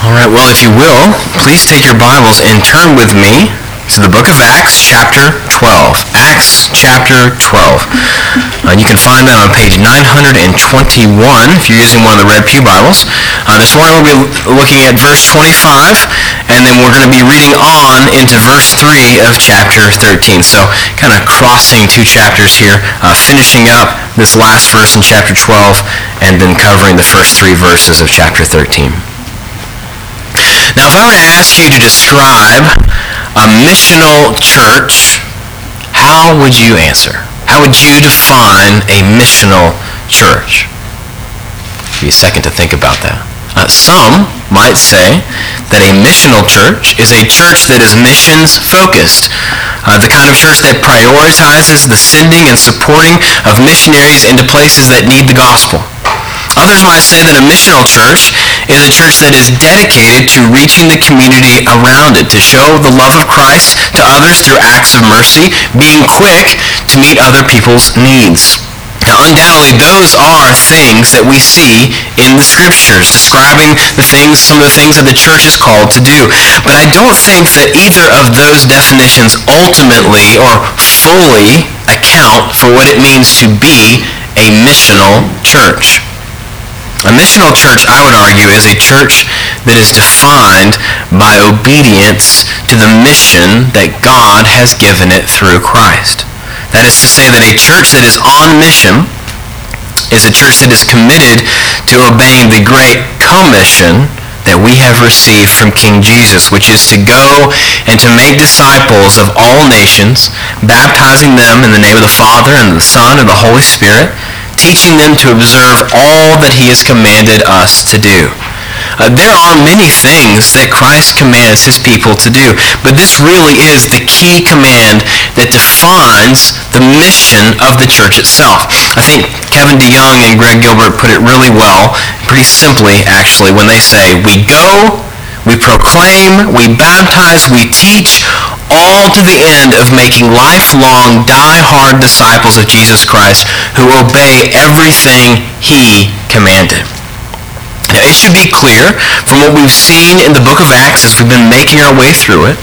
All right, well, if you will, please take your Bibles and turn with me to the book of Acts, chapter 12. Acts, chapter 12. Uh, you can find that on page 921 if you're using one of the Red Pew Bibles. Uh, this morning we'll be looking at verse 25, and then we're going to be reading on into verse 3 of chapter 13. So kind of crossing two chapters here, uh, finishing up this last verse in chapter 12, and then covering the first three verses of chapter 13. Now, if I were to ask you to describe a missional church, how would you answer? How would you define a missional church? Give you a second to think about that. Uh, some might say that a missional church is a church that is missions focused. Uh, the kind of church that prioritizes the sending and supporting of missionaries into places that need the gospel. Others might say that a missional church is a church that is dedicated to reaching the community around it, to show the love of Christ to others through acts of mercy, being quick to meet other people's needs. Now, undoubtedly, those are things that we see in the scriptures, describing the things, some of the things that the church is called to do. But I don't think that either of those definitions ultimately or fully account for what it means to be a missional church. A missional church, I would argue, is a church that is defined by obedience to the mission that God has given it through Christ. That is to say that a church that is on mission is a church that is committed to obeying the great commission that we have received from King Jesus, which is to go and to make disciples of all nations, baptizing them in the name of the Father and the Son and the Holy Spirit, teaching them to observe all that he has commanded us to do. Uh, there are many things that Christ commands his people to do, but this really is the key command that defines the mission of the church itself. I think Kevin DeYoung and Greg Gilbert put it really well, pretty simply actually, when they say, we go, we proclaim, we baptize, we teach, all to the end of making lifelong, die-hard disciples of Jesus Christ who obey everything he commanded. Now, it should be clear from what we've seen in the book of Acts as we've been making our way through it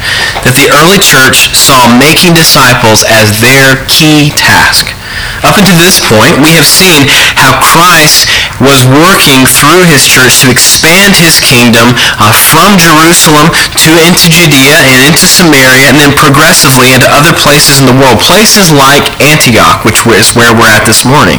that the early church saw making disciples as their key task. Up until this point, we have seen how Christ was working through his church to expand his kingdom uh, from Jerusalem to into Judea and into Samaria and then progressively into other places in the world, places like Antioch, which is where we're at this morning.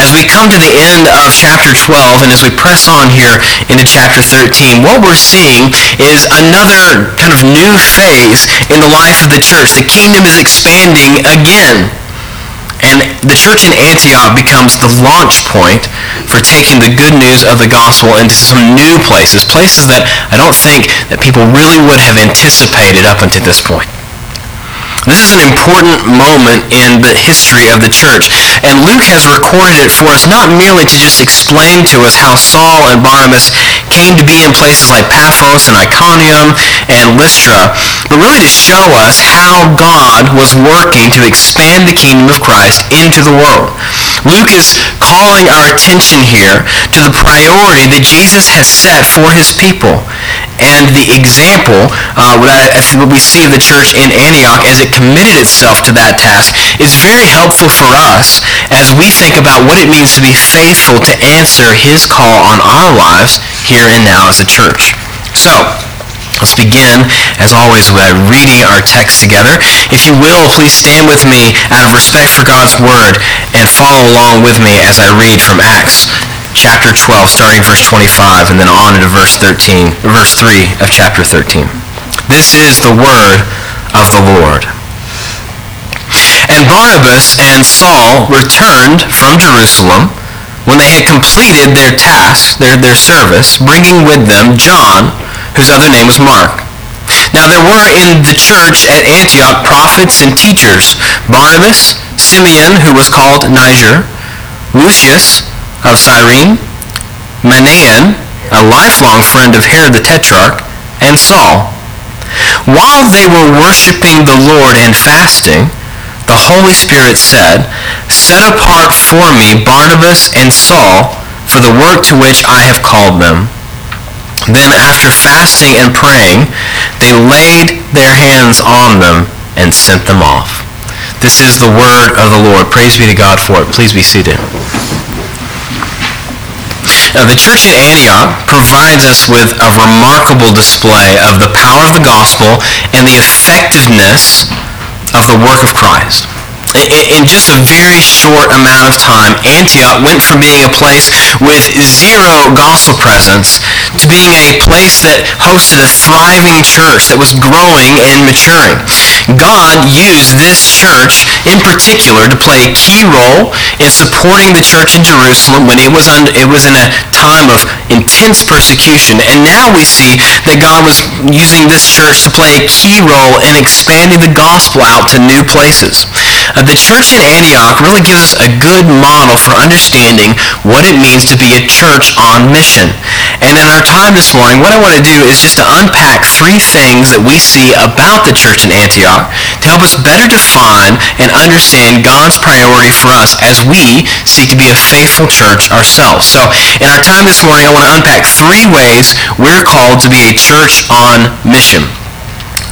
As we come to the end of chapter 12 and as we press on here into chapter 13, what we're seeing is another kind of new phase in the life of the church. The kingdom is expanding again. And the church in Antioch becomes the launch point for taking the good news of the gospel into some new places, places that I don't think that people really would have anticipated up until this point. This is an important moment in the history of the church. And Luke has recorded it for us not merely to just explain to us how Saul and Barnabas came to be in places like Paphos and Iconium and Lystra, but really to show us how God was working to expand the kingdom of Christ into the world. Luke is calling our attention here to the priority that Jesus has set for his people and the example uh, what we see of the church in Antioch as it committed itself to that task is very helpful for us as we think about what it means to be faithful to answer his call on our lives here and now as a church. So, Let's begin, as always, by reading our text together. If you will, please stand with me out of respect for God's Word and follow along with me as I read from Acts chapter 12, starting verse 25, and then on into verse 13, verse 3 of chapter 13. This is the word of the Lord. And Barnabas and Saul returned from Jerusalem when they had completed their task, their, their service, bringing with them John, whose other name was Mark. Now there were in the church at Antioch prophets and teachers, Barnabas, Simeon, who was called Niger, Lucius, of Cyrene, Manaen, a lifelong friend of Herod the Tetrarch, and Saul. While they were worshiping the Lord and fasting, the Holy Spirit said, Set apart for me Barnabas and Saul for the work to which I have called them. Then, after fasting and praying, they laid their hands on them and sent them off. This is the word of the Lord. Praise be to God for it. Please be seated. Now, the church at Antioch provides us with a remarkable display of the power of the gospel and the effectiveness of the work of Christ in just a very short amount of time, Antioch went from being a place with zero gospel presence to being a place that hosted a thriving church that was growing and maturing. God used this church in particular to play a key role in supporting the church in Jerusalem when it was, under, it was in a time of intense persecution. And now we see that God was using this church to play a key role in expanding the gospel out to new places. Uh, the church in Antioch really gives us a good model for understanding what it means to be a church on mission. And in our time this morning, what I want to do is just to unpack three things that we see about the church in Antioch to help us better define and understand God's priority for us as we seek to be a faithful church ourselves. So in our time this morning, I want to unpack three ways we're called to be a church on mission.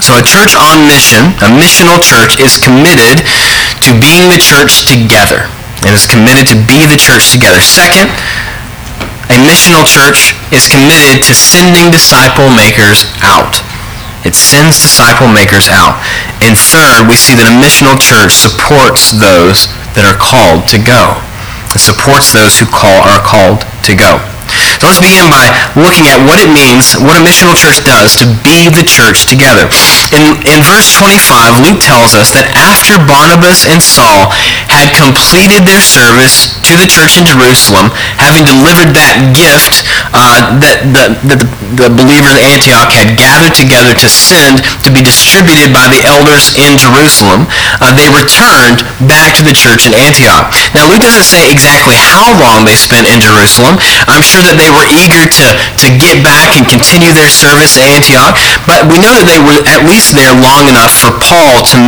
So a church on mission, a missional church, is committed to being the church together and is committed to be the church together. Second, a missional church is committed to sending disciple makers out. It sends disciple makers out. And third, we see that a missional church supports those that are called to go. It supports those who call are called to go. So let's begin by looking at what it means, what a missional church does to be the church together. In, in verse 25, Luke tells us that after Barnabas and Saul had completed their service to the church in Jerusalem, having delivered that gift uh, that, the, that the, the believers in Antioch had gathered together to send to be distributed by the elders in Jerusalem, uh, they returned back to the church in Antioch. Now, Luke doesn't say exactly how long they spent in Jerusalem. I'm sure that they were eager to, to get back and continue their service in Antioch, but we know that they were at least there long enough for Paul to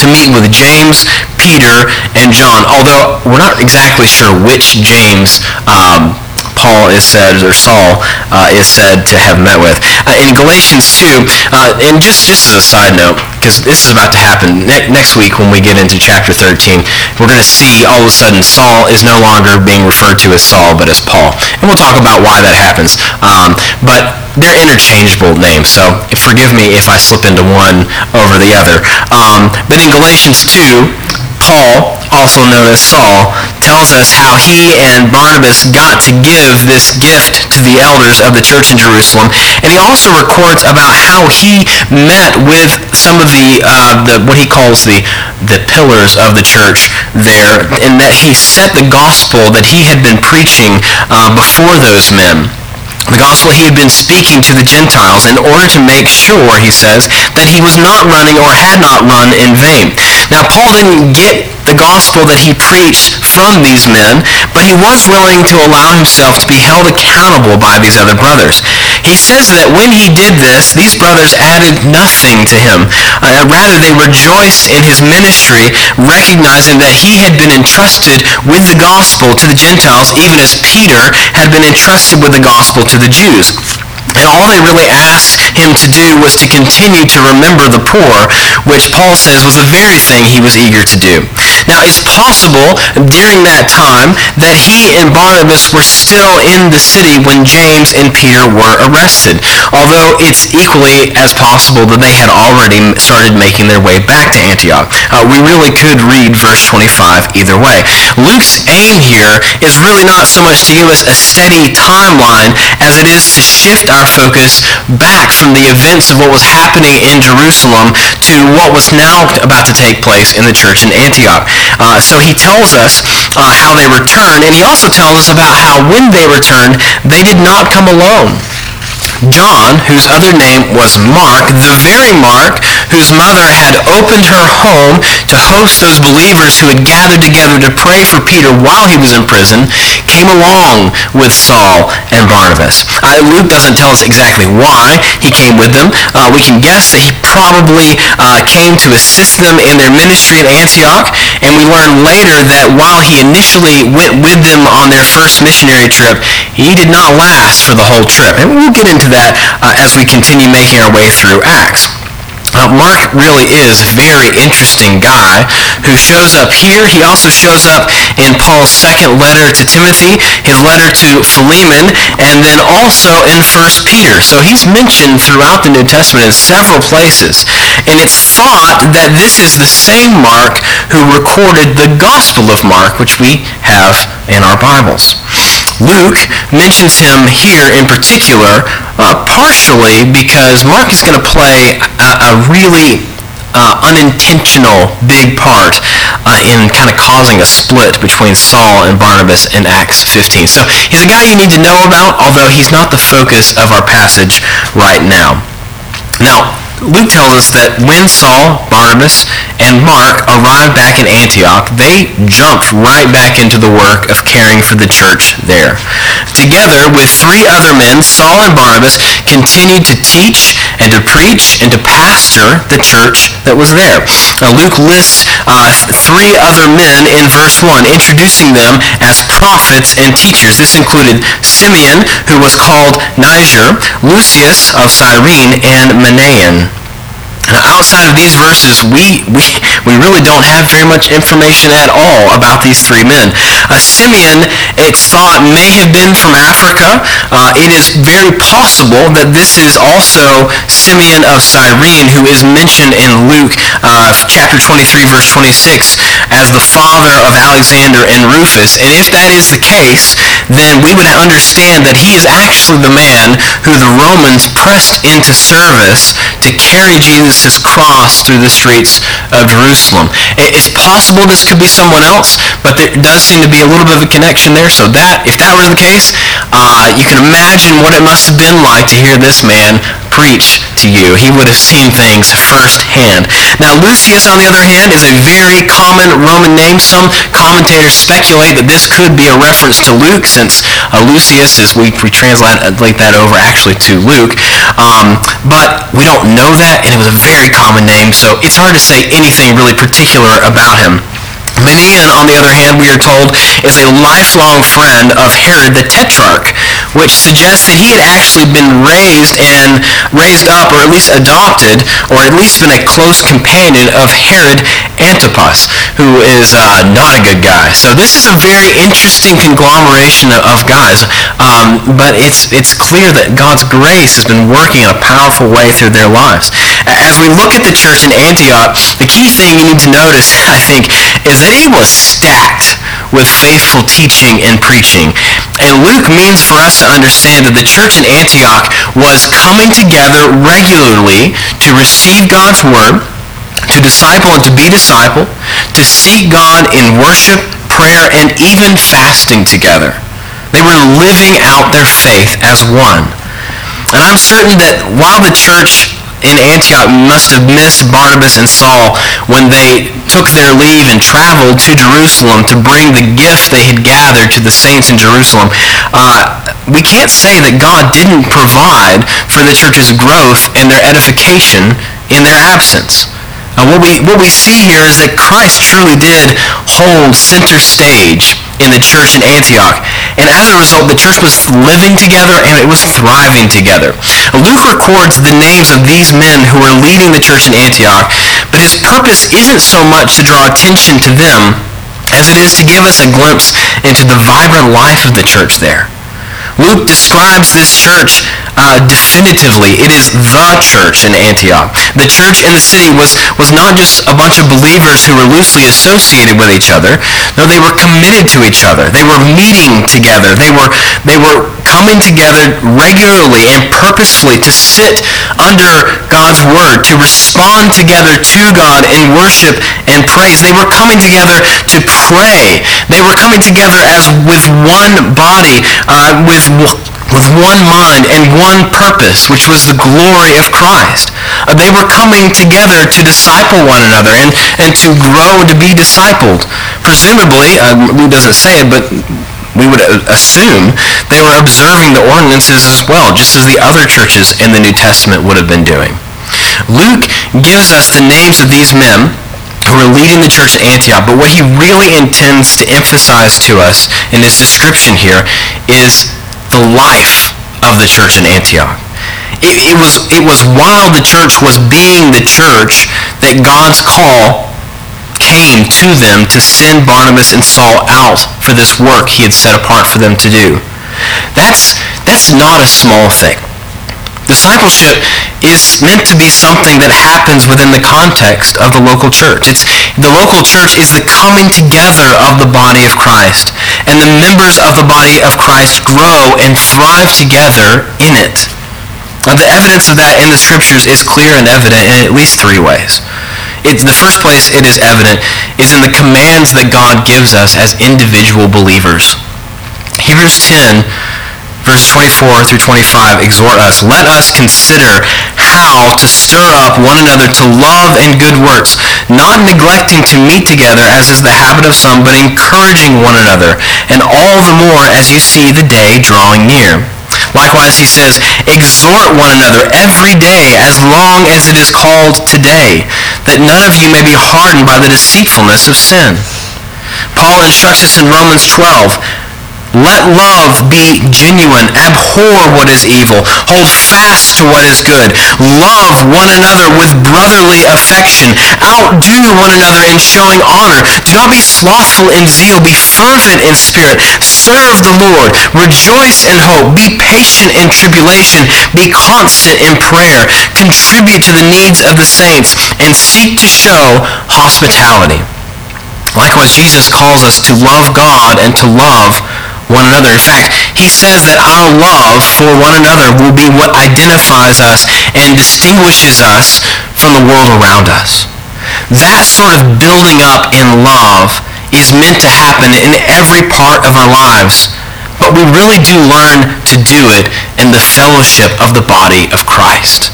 to meet with James, Peter, and John, although we're not exactly sure which James um, Paul is said, or Saul uh, is said to have met with. Uh, in Galatians 2, uh, and just, just as a side note, because this is about to happen ne- next week when we get into chapter 13, we're going to see all of a sudden Saul is no longer being referred to as Saul, but as Paul. And we'll talk about why that happens. Um, but they're interchangeable names, so forgive me if I slip into one over the other. Um, but in Galatians 2, Paul, also known as Saul, tells us how he and Barnabas got to give this gift to the elders of the church in Jerusalem. And he also records about how he met with some of the, uh, the what he calls the, the pillars of the church there, and that he set the gospel that he had been preaching uh, before those men the gospel he had been speaking to the Gentiles in order to make sure, he says, that he was not running or had not run in vain. Now, Paul didn't get the gospel that he preached from these men, but he was willing to allow himself to be held accountable by these other brothers. He says that when he did this, these brothers added nothing to him. Uh, rather, they rejoiced in his ministry, recognizing that he had been entrusted with the gospel to the Gentiles, even as Peter had been entrusted with the gospel to the Jews. And all they really asked him to do was to continue to remember the poor, which Paul says was the very thing he was eager to do. Now, it's possible during that time that he and Barnabas were still in the city when James and Peter were arrested, although it's equally as possible that they had already started making their way back to Antioch. Uh, we really could read verse 25 either way. Luke's aim here is really not so much to give us a steady timeline as it is to shift our focus back from the events of what was happening in Jerusalem to what was now about to take place in the church in Antioch. Uh, so he tells us uh, how they returned, and he also tells us about how when they returned, they did not come alone. John, whose other name was Mark, the very Mark whose mother had opened her home to host those believers who had gathered together to pray for Peter while he was in prison, came along with Saul and Barnabas. Uh, Luke doesn't tell us exactly why he came with them. Uh, we can guess that he probably uh, came to assist them in their ministry in Antioch, and we learn later that while he initially went with them on their first missionary trip, he did not last for the whole trip. And we'll get into that uh, as we continue making our way through Acts. Uh, Mark really is a very interesting guy who shows up here. He also shows up in Paul's second letter to Timothy, his letter to Philemon, and then also in 1 Peter. So he's mentioned throughout the New Testament in several places. And it's thought that this is the same Mark who recorded the Gospel of Mark, which we have in our Bibles. Luke mentions him here in particular, uh, partially because Mark is going to play a, a really uh, unintentional big part uh, in kind of causing a split between Saul and Barnabas in Acts 15. So he's a guy you need to know about, although he's not the focus of our passage right now. Now, Luke tells us that when Saul, Barnabas, and Mark arrived back in Antioch, they jumped right back into the work of caring for the church there. Together with three other men, Saul and Barnabas continued to teach and to preach and to pastor the church that was there. Now, Luke lists uh, three other men in verse 1, introducing them as prophets and teachers. This included Simeon, who was called Niger, Lucius of Cyrene, and Manaen. Outside of these verses, we, we, we really don't have very much information at all about these three men. Uh, Simeon, it's thought, may have been from Africa. Uh, it is very possible that this is also Simeon of Cyrene, who is mentioned in Luke uh, chapter 23, verse 26, as the father of Alexander and Rufus. And if that is the case, then we would understand that he is actually the man who the Romans pressed into service to carry Jesus cross through the streets of Jerusalem. It's possible this could be someone else, but there does seem to be a little bit of a connection there. So that, if that were the case, uh, you can imagine what it must have been like to hear this man preach to you. He would have seen things firsthand. Now, Lucius, on the other hand, is a very common Roman name. Some commentators speculate that this could be a reference to Luke, since uh, Lucius is, we, we translate that over actually to Luke. Um, but we don't know that, and it was a very common name, so it's hard to say anything really particular about him. Manaen, on the other hand, we are told, is a lifelong friend of Herod the Tetrarch, which suggests that he had actually been raised and raised up, or at least adopted, or at least been a close companion of Herod Antipas, who is uh, not a good guy. So this is a very interesting conglomeration of guys, um, but it's, it's clear that God's grace has been working in a powerful way through their lives. As we look at the church in Antioch, the key thing you need to notice, I think, is that it was stacked with faithful teaching and preaching. And Luke means for us to understand that the church in Antioch was coming together regularly to receive God's word, to disciple and to be disciple, to seek God in worship, prayer, and even fasting together. They were living out their faith as one. And I'm certain that while the church in Antioch must have missed Barnabas and Saul when they took their leave and traveled to Jerusalem to bring the gift they had gathered to the saints in Jerusalem. Uh, we can't say that God didn't provide for the church's growth and their edification in their absence. What, we, what we see here is that Christ truly did hold center stage in the church in Antioch. And as a result, the church was living together and it was thriving together. Luke records the names of these men who were leading the church in Antioch, but his purpose isn't so much to draw attention to them as it is to give us a glimpse into the vibrant life of the church there. Luke describes this church uh, definitively. It is the church in Antioch. The church in the city was, was not just a bunch of believers who were loosely associated with each other. No, they were committed to each other. They were meeting together. They were, they were coming together regularly and purposefully to sit under God's word, to respond together to God in worship and praise. They were coming together to pray. They were coming together as with one body, uh, with with one mind and one purpose, which was the glory of Christ. Uh, they were coming together to disciple one another and, and to grow to be discipled. Presumably, uh, Luke doesn't say it, but we would assume they were observing the ordinances as well, just as the other churches in the New Testament would have been doing. Luke gives us the names of these men who are leading the church at Antioch, but what he really intends to emphasize to us in his description here is the life of the church in Antioch. It, it, was, it was while the church was being the church that God's call came to them to send Barnabas and Saul out for this work he had set apart for them to do. That's, that's not a small thing. Discipleship is meant to be something that happens within the context of the local church. It's, the local church is the coming together of the body of Christ. And the members of the body of Christ grow and thrive together in it. Now, the evidence of that in the scriptures is clear and evident in at least three ways. It's, the first place it is evident is in the commands that God gives us as individual believers. Hebrews 10 verse 24 through 25 exhort us, let us consider how to stir up one another to love and good works, not neglecting to meet together as is the habit of some, but encouraging one another, and all the more as you see the day drawing near. Likewise, he says, exhort one another every day as long as it is called today, that none of you may be hardened by the deceitfulness of sin. Paul instructs us in Romans 12, let love be genuine. Abhor what is evil. Hold fast to what is good. Love one another with brotherly affection. Outdo one another in showing honor. Do not be slothful in zeal. Be fervent in spirit. Serve the Lord. Rejoice in hope. Be patient in tribulation. Be constant in prayer. Contribute to the needs of the saints and seek to show hospitality. Likewise, Jesus calls us to love God and to love one another. In fact, he says that our love for one another will be what identifies us and distinguishes us from the world around us. That sort of building up in love is meant to happen in every part of our lives. But we really do learn to do it in the fellowship of the body of Christ.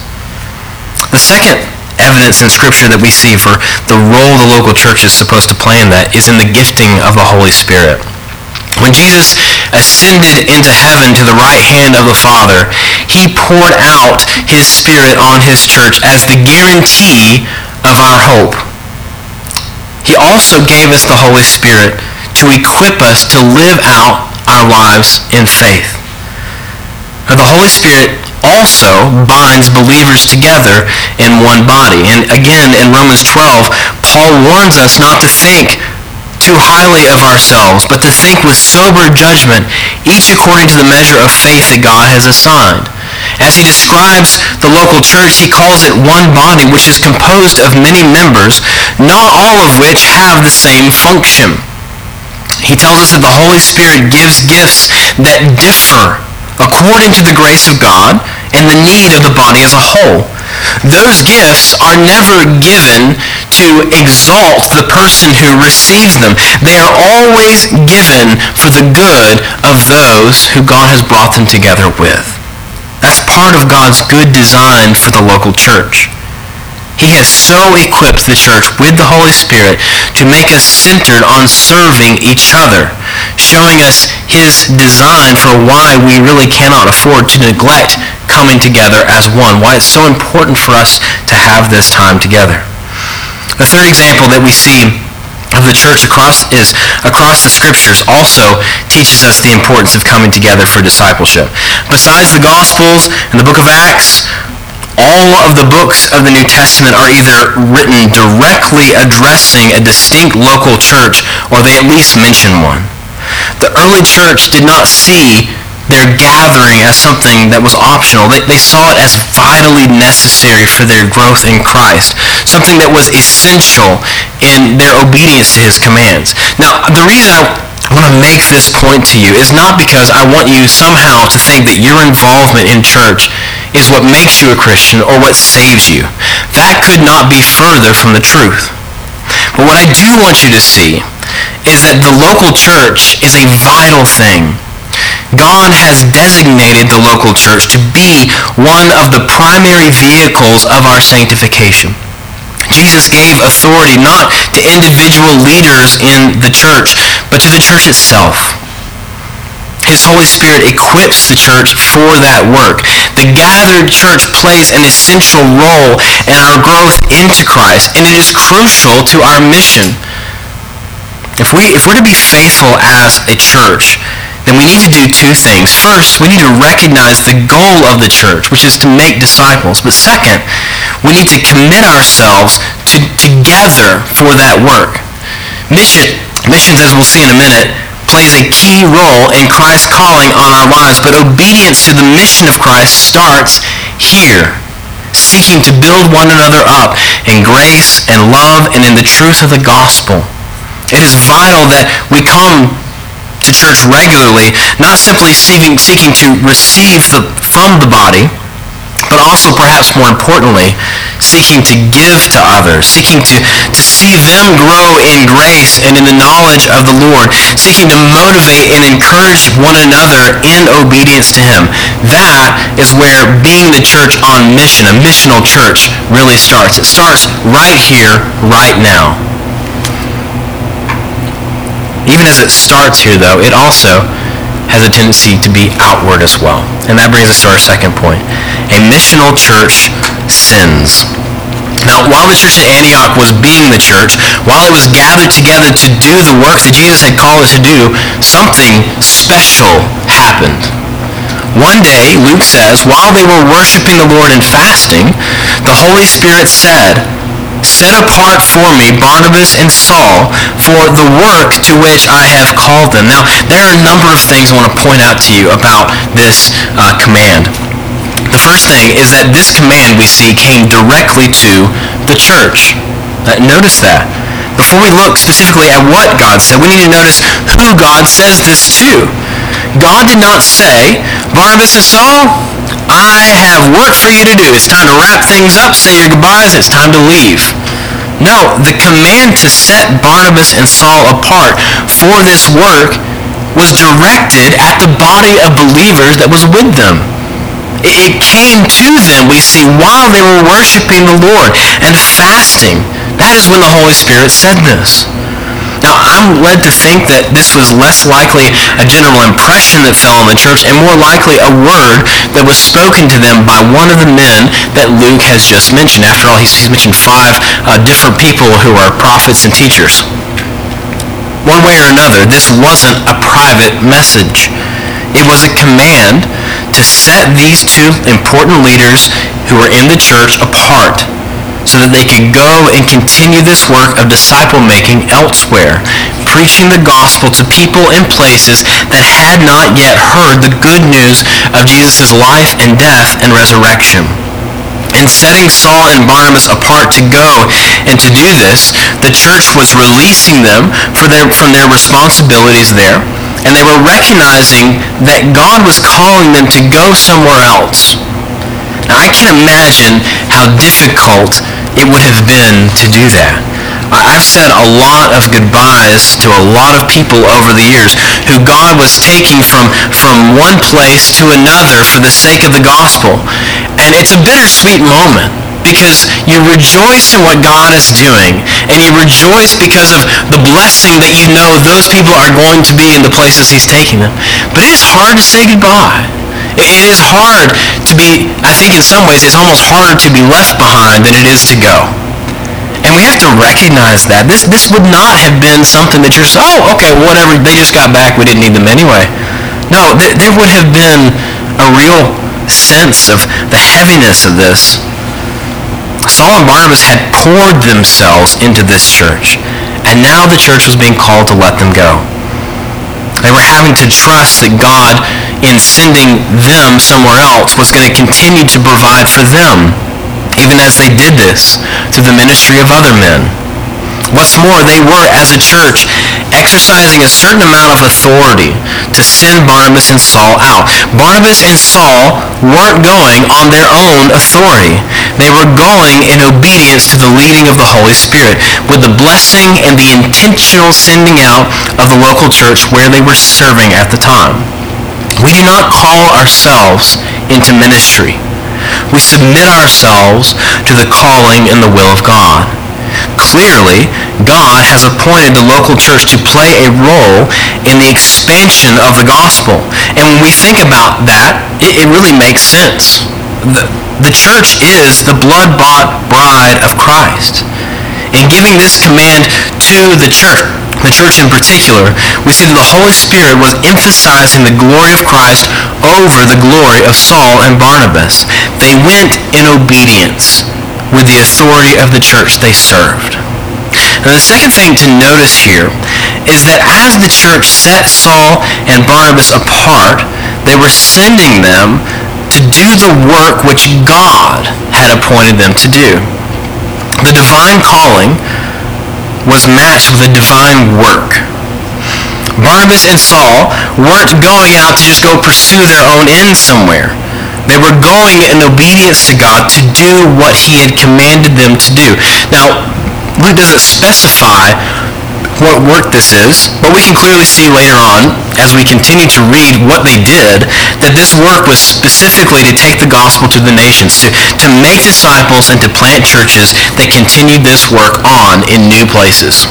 The second evidence in Scripture that we see for the role the local church is supposed to play in that is in the gifting of the Holy Spirit. When Jesus ascended into heaven to the right hand of the Father, he poured out his Spirit on his church as the guarantee of our hope. He also gave us the Holy Spirit to equip us to live out our lives in faith. Now, the Holy Spirit also binds believers together in one body. And again, in Romans 12, Paul warns us not to think too highly of ourselves, but to think with sober judgment, each according to the measure of faith that God has assigned. As he describes the local church, he calls it one body which is composed of many members, not all of which have the same function. He tells us that the Holy Spirit gives gifts that differ according to the grace of God and the need of the body as a whole. Those gifts are never given to exalt the person who receives them. They are always given for the good of those who God has brought them together with. That's part of God's good design for the local church. He has so equipped the church with the Holy Spirit to make us centered on serving each other, showing us his design for why we really cannot afford to neglect coming together as one, why it's so important for us to have this time together. The third example that we see of the church across is across the scriptures also teaches us the importance of coming together for discipleship. Besides the Gospels and the book of Acts, all of the books of the New Testament are either written directly addressing a distinct local church or they at least mention one. The early church did not see their gathering as something that was optional. They, they saw it as vitally necessary for their growth in Christ, something that was essential in their obedience to his commands. Now, the reason I I want to make this point to you is not because I want you somehow to think that your involvement in church is what makes you a Christian or what saves you. That could not be further from the truth. But what I do want you to see is that the local church is a vital thing. God has designated the local church to be one of the primary vehicles of our sanctification. Jesus gave authority not to individual leaders in the church, but to the church itself. His Holy Spirit equips the church for that work. The gathered church plays an essential role in our growth into Christ, and it is crucial to our mission. If, we, if we're to be faithful as a church, then we need to do two things. First, we need to recognize the goal of the church, which is to make disciples. But second, we need to commit ourselves to together for that work. Mission, missions, as we'll see in a minute, plays a key role in Christ's calling on our lives, but obedience to the mission of Christ starts here, seeking to build one another up in grace and love and in the truth of the gospel. It is vital that we come to church regularly, not simply seeking, seeking to receive the, from the body, but also perhaps more importantly, seeking to give to others, seeking to, to see them grow in grace and in the knowledge of the Lord, seeking to motivate and encourage one another in obedience to Him. That is where being the church on mission, a missional church, really starts. It starts right here, right now. Even as it starts here, though, it also has a tendency to be outward as well. And that brings us to our second point. A missional church sins. Now, while the church at Antioch was being the church, while it was gathered together to do the work that Jesus had called it to do, something special happened. One day, Luke says, while they were worshiping the Lord and fasting, the Holy Spirit said, set apart for me Barnabas and Saul for the work to which I have called them. Now, there are a number of things I want to point out to you about this uh, command. The first thing is that this command we see came directly to the church. Uh, notice that. Before we look specifically at what God said, we need to notice who God says this to. God did not say, Barnabas and Saul, I have work for you to do. It's time to wrap things up, say your goodbyes, it's time to leave. No, the command to set Barnabas and Saul apart for this work was directed at the body of believers that was with them. It came to them, we see, while they were worshiping the Lord and fasting. That is when the Holy Spirit said this. Now, I'm led to think that this was less likely a general impression that fell on the church and more likely a word that was spoken to them by one of the men that Luke has just mentioned. After all, he's, mentioned five uh, different people who are prophets and teachers. One way or another, this wasn't a private message. It was a command to set these two important leaders who were in the church apart that they could go and continue this work of disciple making elsewhere, preaching the gospel to people in places that had not yet heard the good news of Jesus' life and death and resurrection. In setting Saul and Barnabas apart to go and to do this, the church was releasing them their, from their responsibilities there, and they were recognizing that God was calling them to go somewhere else. Now, I can imagine how difficult it would have been to do that. I've said a lot of goodbyes to a lot of people over the years who God was taking from, from one place to another for the sake of the gospel. And it's a bittersweet moment because you rejoice in what God is doing and you rejoice because of the blessing that you know those people are going to be in the places he's taking them. But it is hard to say goodbye. It is hard to be, I think in some ways, it's almost harder to be left behind than it is to go. And we have to recognize that. This, this would not have been something that you're, oh, okay, whatever, they just got back, we didn't need them anyway. No, th- there would have been a real sense of the heaviness of this. Saul and Barnabas had poured themselves into this church, and now the church was being called to let them go. They were having to trust that God, in sending them somewhere else, was going to continue to provide for them, even as they did this through the ministry of other men. What's more, they were, as a church, exercising a certain amount of authority to send Barnabas and Saul out. Barnabas and Saul weren't going on their own authority. They were going in obedience to the leading of the Holy Spirit with the blessing and the intentional sending out of the local church where they were serving at the time. We do not call ourselves into ministry. We submit ourselves to the calling and the will of God. Clearly, God has appointed the local church to play a role in the expansion of the gospel. And when we think about that, it, it really makes sense. The, the church is the blood-bought bride of Christ. In giving this command to the church, the church in particular, we see that the Holy Spirit was emphasizing the glory of Christ over the glory of Saul and Barnabas. They went in obedience with the authority of the church they served. And the second thing to notice here is that as the church set Saul and Barnabas apart, they were sending them to do the work which God had appointed them to do. The divine calling was matched with a divine work. Barnabas and Saul weren't going out to just go pursue their own ends somewhere. They were going in obedience to God to do what he had commanded them to do. Now, Luke doesn't specify what work this is, but we can clearly see later on, as we continue to read what they did, that this work was specifically to take the gospel to the nations, to, to make disciples and to plant churches that continued this work on in new places.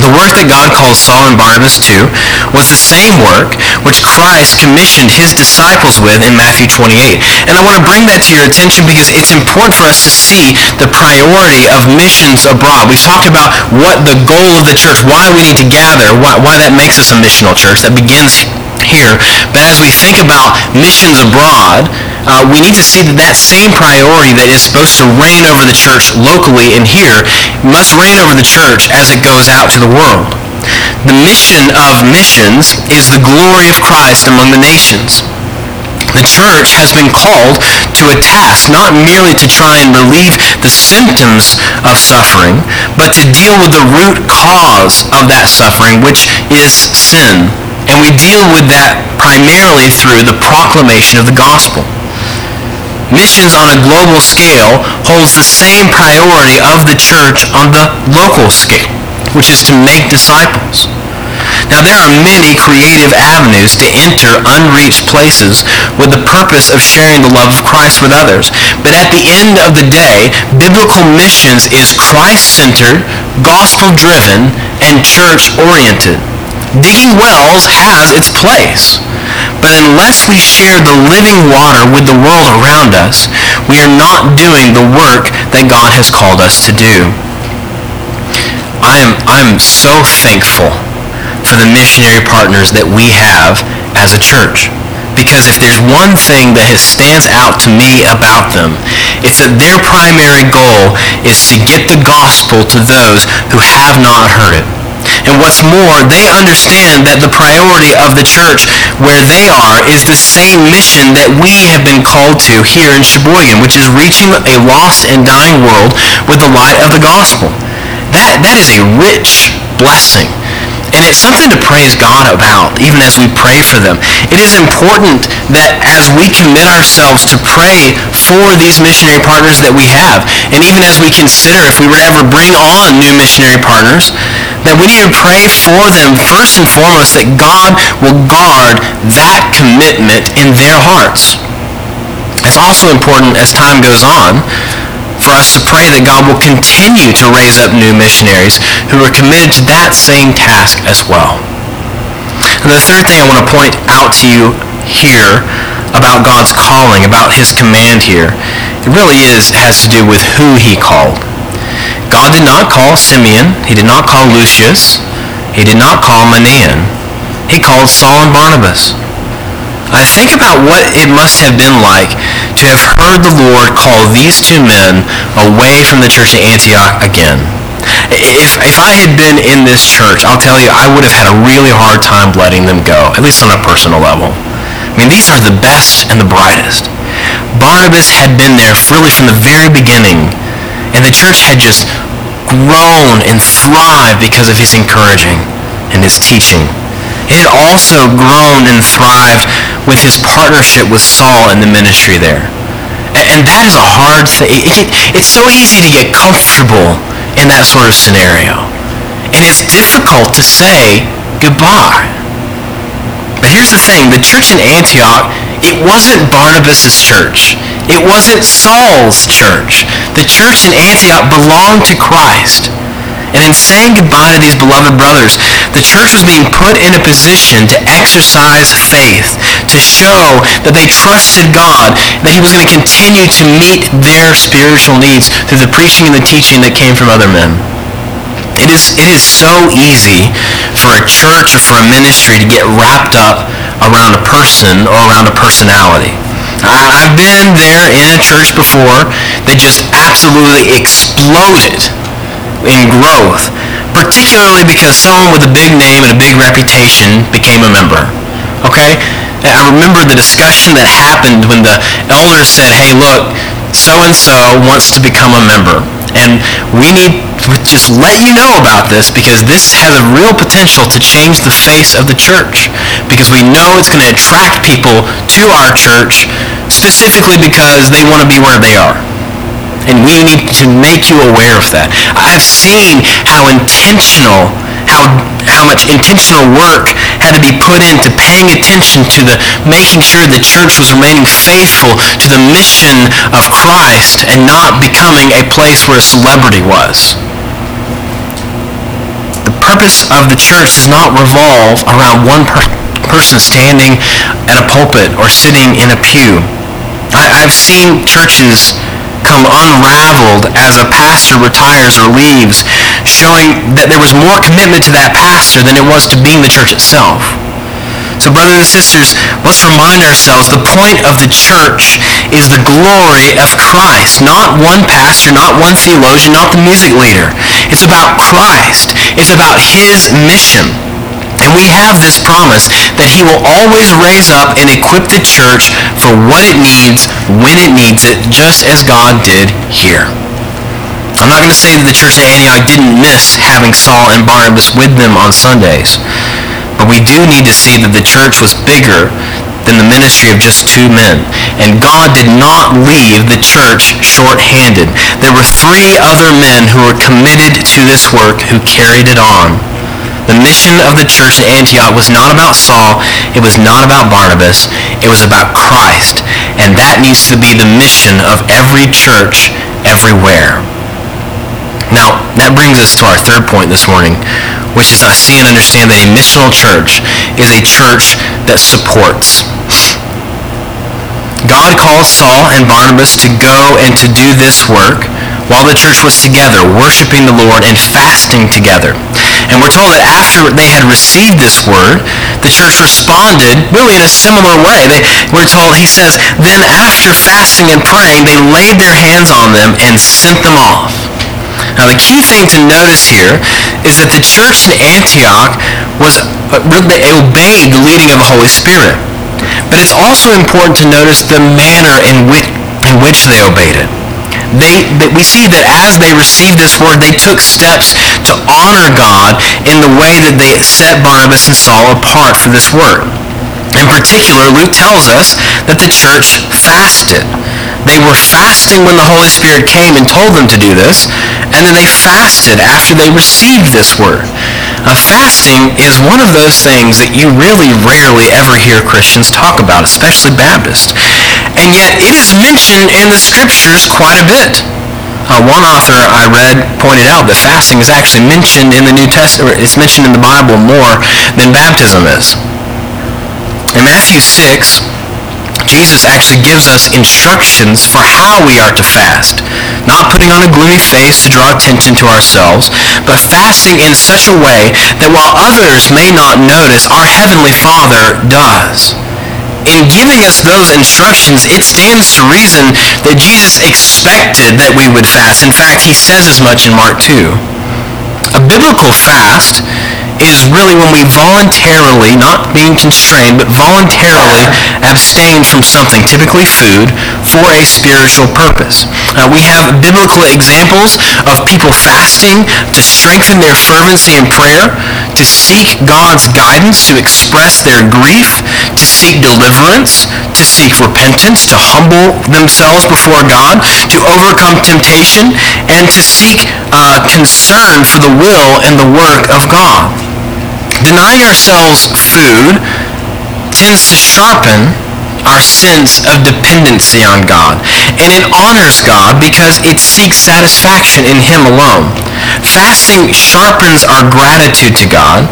The work that God called Saul and Barnabas to was the same work which Christ commissioned his disciples with in Matthew 28. And I want to bring that to your attention because it's important for us to see the priority of missions abroad. We've talked about what the goal of the church, why we need to gather, why, why that makes us a missional church. That begins here. But as we think about missions abroad, uh, we need to see that that same priority that is supposed to reign over the church locally and here must reign over the church as it goes out to the world. The mission of missions is the glory of Christ among the nations. The church has been called to a task not merely to try and relieve the symptoms of suffering, but to deal with the root cause of that suffering, which is sin. And we deal with that primarily through the proclamation of the gospel missions on a global scale holds the same priority of the church on the local scale, which is to make disciples. Now, there are many creative avenues to enter unreached places with the purpose of sharing the love of Christ with others. But at the end of the day, biblical missions is Christ-centered, gospel-driven, and church-oriented. Digging wells has its place. But unless we share the living water with the world around us, we are not doing the work that God has called us to do. I am, I'm so thankful for the missionary partners that we have as a church. Because if there's one thing that has, stands out to me about them, it's that their primary goal is to get the gospel to those who have not heard it. And what's more, they understand that the priority of the church where they are is the same mission that we have been called to here in Sheboygan, which is reaching a lost and dying world with the light of the gospel. That, that is a rich blessing. And it's something to praise God about, even as we pray for them. It is important that as we commit ourselves to pray for these missionary partners that we have, and even as we consider if we were to ever bring on new missionary partners, that we need to pray for them first and foremost that God will guard that commitment in their hearts. It's also important as time goes on for us to pray that God will continue to raise up new missionaries who are committed to that same task as well. And the third thing I want to point out to you here about God's calling, about his command here, it really is has to do with who he called. God did not call Simeon. He did not call Lucius. He did not call Manaen. He called Saul and Barnabas. I think about what it must have been like to have heard the Lord call these two men away from the church at Antioch again. If, if I had been in this church, I'll tell you, I would have had a really hard time letting them go, at least on a personal level. I mean, these are the best and the brightest. Barnabas had been there really from the very beginning, and the church had just grown and thrived because of his encouraging and his teaching. It had also grown and thrived with his partnership with Saul in the ministry there. And that is a hard thing. It's so easy to get comfortable in that sort of scenario. And it's difficult to say goodbye. But here's the thing. The church in Antioch, it wasn't Barnabas' church. It wasn't Saul's church. The church in Antioch belonged to Christ. And in saying goodbye to these beloved brothers, the church was being put in a position to exercise faith, to show that they trusted God, that he was going to continue to meet their spiritual needs through the preaching and the teaching that came from other men. It is, it is so easy for a church or for a ministry to get wrapped up around a person or around a personality. I, I've been there in a church before that just absolutely exploded in growth, particularly because someone with a big name and a big reputation became a member. Okay? I remember the discussion that happened when the elders said, hey, look, so-and-so wants to become a member. And we need to just let you know about this because this has a real potential to change the face of the church. Because we know it's going to attract people to our church specifically because they want to be where they are. And we need to make you aware of that. I've seen how intentional how, how much intentional work had to be put into paying attention to the making sure the church was remaining faithful to the mission of Christ and not becoming a place where a celebrity was. The purpose of the church does not revolve around one per- person standing at a pulpit or sitting in a pew. I, I've seen churches come unraveled as a pastor retires or leaves, showing that there was more commitment to that pastor than it was to being the church itself. So brothers and sisters, let's remind ourselves the point of the church is the glory of Christ. Not one pastor, not one theologian, not the music leader. It's about Christ. It's about his mission. And we have this promise that he will always raise up and equip the church for what it needs when it needs it, just as God did here. I'm not going to say that the church at Antioch didn't miss having Saul and Barnabas with them on Sundays. But we do need to see that the church was bigger than the ministry of just two men. And God did not leave the church short-handed. There were three other men who were committed to this work who carried it on. The mission of the church at Antioch was not about Saul. It was not about Barnabas. It was about Christ. And that needs to be the mission of every church everywhere. Now, that brings us to our third point this morning, which is I see and understand that a missional church is a church that supports. God called Saul and Barnabas to go and to do this work while the church was together, worshiping the Lord and fasting together. And we're told that after they had received this word, the church responded really in a similar way. They, we're told, he says, then after fasting and praying, they laid their hands on them and sent them off. Now the key thing to notice here is that the church in Antioch was uh, they obeyed the leading of the Holy Spirit. But it's also important to notice the manner in which, in which they obeyed it they, that we see that as they received this word, they took steps to honor God in the way that they set Barnabas and Saul apart for this work. In particular, Luke tells us that the church fasted. They were fasting when the Holy Spirit came and told them to do this, and then they fasted after they received this word. Uh, fasting is one of those things that you really rarely ever hear Christians talk about, especially Baptists. And yet it is mentioned in the scriptures quite a bit. Uh, one author I read pointed out that fasting is actually mentioned in the New Testament, it's mentioned in the Bible more than baptism is. In Matthew 6, Jesus actually gives us instructions for how we are to fast. Not putting on a gloomy face to draw attention to ourselves, but fasting in such a way that while others may not notice, our Heavenly Father does. In giving us those instructions, it stands to reason that Jesus expected that we would fast. In fact, he says as much in Mark 2. A biblical fast is really when we voluntarily, not being constrained, but voluntarily abstain from something, typically food, for a spiritual purpose. Uh, we have biblical examples of people fasting to strengthen their fervency in prayer, to seek God's guidance, to express their grief, to seek deliverance, to seek repentance, to humble themselves before God, to overcome temptation, and to seek uh, concern for the will and the work of God. Denying ourselves food tends to sharpen our sense of dependency on God. And it honors God because it seeks satisfaction in Him alone. Fasting sharpens our gratitude to God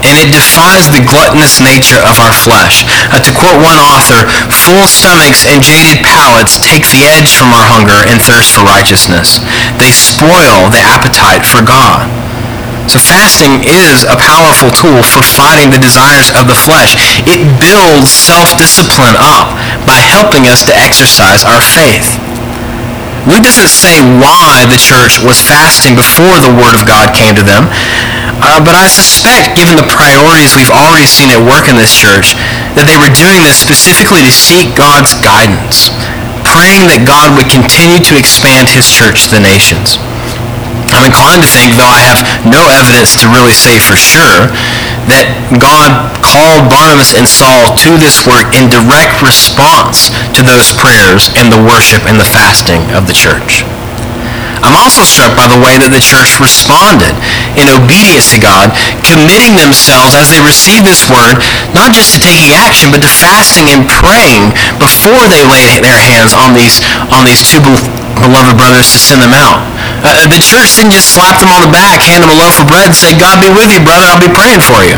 and it defies the gluttonous nature of our flesh. Uh, to quote one author, full stomachs and jaded palates take the edge from our hunger and thirst for righteousness. They spoil the appetite for God. So fasting is a powerful tool for fighting the desires of the flesh. It builds self-discipline up by helping us to exercise our faith. Luke doesn't say why the church was fasting before the Word of God came to them, uh, but I suspect, given the priorities we've already seen at work in this church, that they were doing this specifically to seek God's guidance, praying that God would continue to expand his church to the nations. I'm inclined to think, though I have no evidence to really say for sure, that God called Barnabas and Saul to this work in direct response to those prayers and the worship and the fasting of the church. I'm also struck by the way that the church responded in obedience to God, committing themselves as they received this word, not just to taking action, but to fasting and praying before they laid their hands on these, on these two beloved brothers to send them out. Uh, the church didn't just slap them on the back, hand them a loaf of bread, and say, God be with you, brother, I'll be praying for you.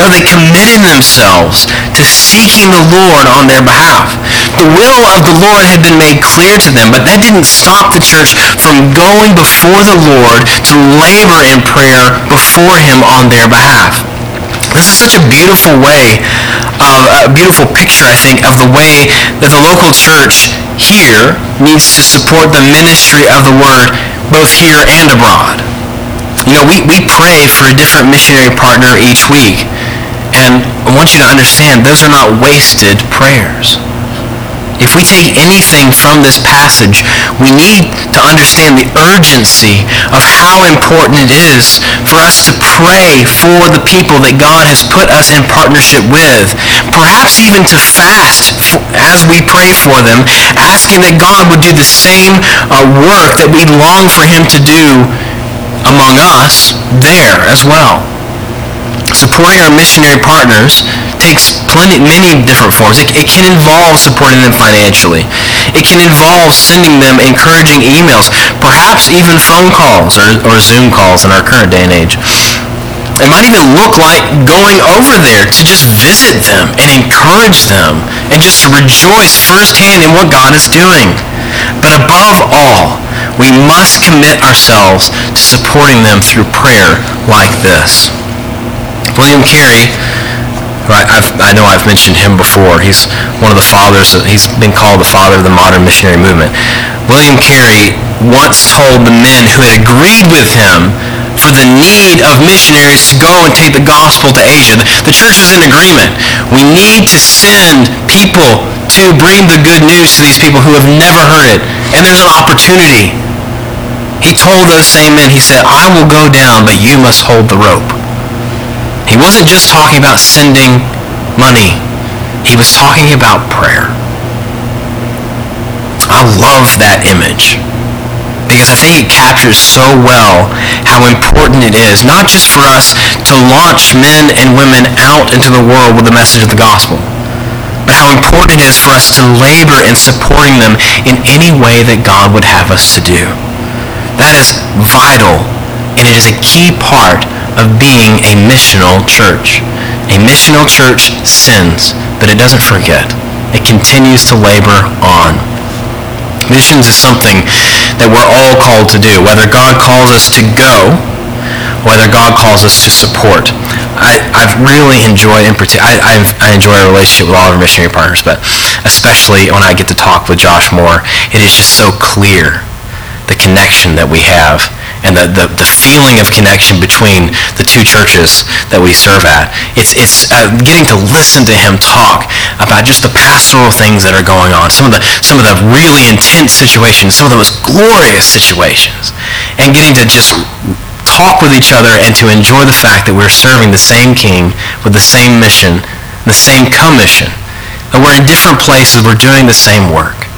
No, they committed themselves to seeking the Lord on their behalf. The will of the Lord had been made clear to them, but that didn't stop the church from going before the Lord to labor in prayer before him on their behalf. This is such a beautiful way, of, a beautiful picture, I think, of the way that the local church here needs to support the ministry of the word both here and abroad. You know, we, we pray for a different missionary partner each week. And I want you to understand, those are not wasted prayers. If we take anything from this passage, we need to understand the urgency of how important it is for us to pray for the people that God has put us in partnership with. Perhaps even to fast as we pray for them, asking that God would do the same uh, work that we long for him to do among us there as well supporting our missionary partners takes plenty, many different forms. It, it, can involve supporting them financially. It can involve sending them encouraging emails, perhaps even phone calls or, or Zoom calls in our current day and age. It might even look like going over there to just visit them and encourage them and just to rejoice firsthand in what God is doing. But above all, we must commit ourselves to supporting them through prayer like this. William Carey, I, I, know I've mentioned him before. He's one of the fathers. He's been called the father of the modern missionary movement. William Carey once told the men who had agreed with him for the need of missionaries to go and take the gospel to Asia. The church was in agreement. We need to send people to bring the good news to these people who have never heard it. And there's an opportunity. He told those same men, he said, I will go down, but you must hold the rope. He wasn't just talking about sending money. He was talking about prayer. I love that image because I think it captures so well how important it is, not just for us to launch men and women out into the world with the message of the gospel, but how important it is for us to labor in supporting them in any way that God would have us to do. That is vital, and it is a key part of being a missional church. A missional church sins, but it doesn't forget. It continues to labor on. Missions is something that we're all called to do, whether God calls us to go, whether God calls us to support. I, I've really enjoyed, in particular, I, I enjoy our relationship with all of our missionary partners, but especially when I get to talk with Josh Moore, it is just so clear the connection that we have and the, the, the, feeling of connection between the two churches that we serve at. It's, it's uh, getting to listen to him talk about just the pastoral things that are going on, some of the, some of the really intense situations, some of the most glorious situations, and getting to just talk with each other and to enjoy the fact that we're serving the same king with the same mission, the same commission. That we're in different places, we're doing the same work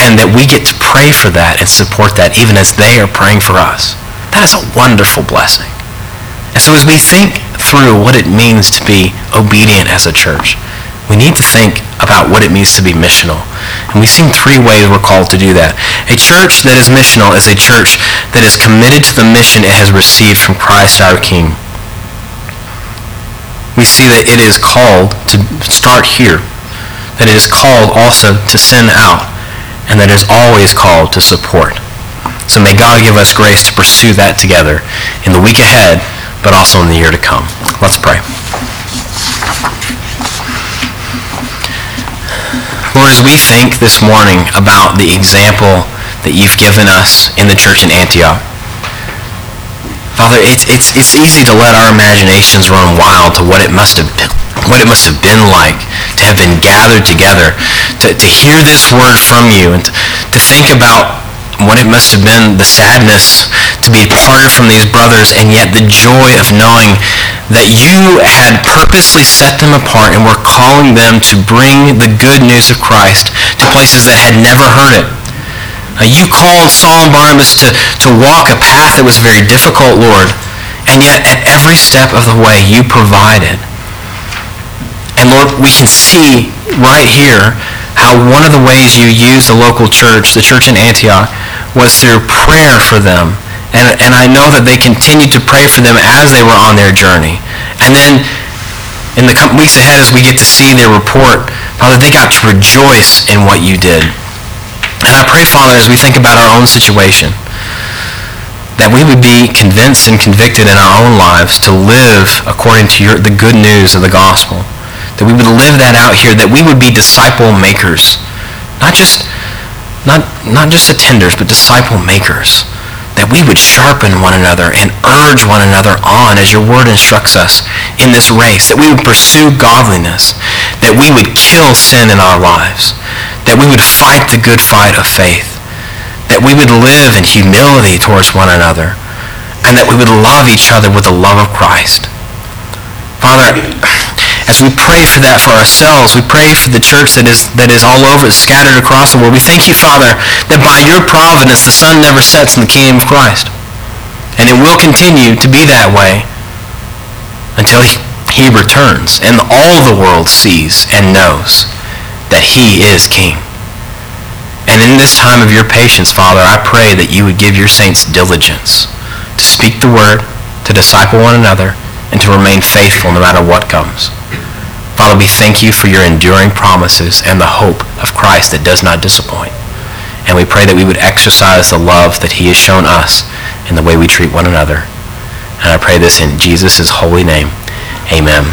and that we get to pray for that and support that even as they are praying for us. That is a wonderful blessing. And so as we think through what it means to be obedient as a church, we need to think about what it means to be missional. And we've seen three ways we're called to do that. A church that is missional is a church that is committed to the mission it has received from Christ our King. We see that it is called to start here, that it is called also to send out and that is always called to support. So may God give us grace to pursue that together in the week ahead, but also in the year to come. Let's pray. Lord, as we think this morning about the example that you've given us in the church in Antioch, Father, it's, it's, it's easy to let our imaginations run wild to what it must have been, what it must have been like to have been gathered together, to, to hear this word from you, and to, to think about what it must have been, the sadness to be parted from these brothers, and yet the joy of knowing that you had purposely set them apart and were calling them to bring the good news of Christ to places that had never heard it. Uh, you called Saul and Barnabas to, to walk a path that was very difficult, Lord, and yet at every step of the way you provided. And Lord, we can see right here how one of the ways you used the local church, the church in Antioch, was through prayer for them and, and I know that they continued to pray for them as they were on their journey. And then in the weeks ahead, as we get to see their report, Father, they got to rejoice in what you did. And I pray, Father, as we think about our own situation, that we would be convinced and convicted in our own lives to live according to your, the good news of the gospel. That we would live that out here, that we would be disciple makers. Not just, not, not just attenders, but disciple makers. That we would sharpen one another and urge one another on as your word instructs us in this race, that we would pursue godliness, that we would kill sin in our lives, that we would fight the good fight of faith, that we would live in humility towards one another, and that we would love each other with the love of Christ. Father, as we pray for that for ourselves, we pray for the church that is, that is all over, scattered across the world. We thank you, Father, that by your providence the sun never sets in the kingdom of Christ. And it will continue to be that way until he, he returns and all the world sees and knows that he is king. And in this time of your patience, Father, I pray that you would give your saints diligence to speak the word, to disciple one another, and to remain faithful no matter what comes. Father, we thank you for your enduring promises and the hope of Christ that does not disappoint. And we pray that we would exercise the love that he has shown us in the way we treat one another. And I pray this in Jesus' holy name. Amen.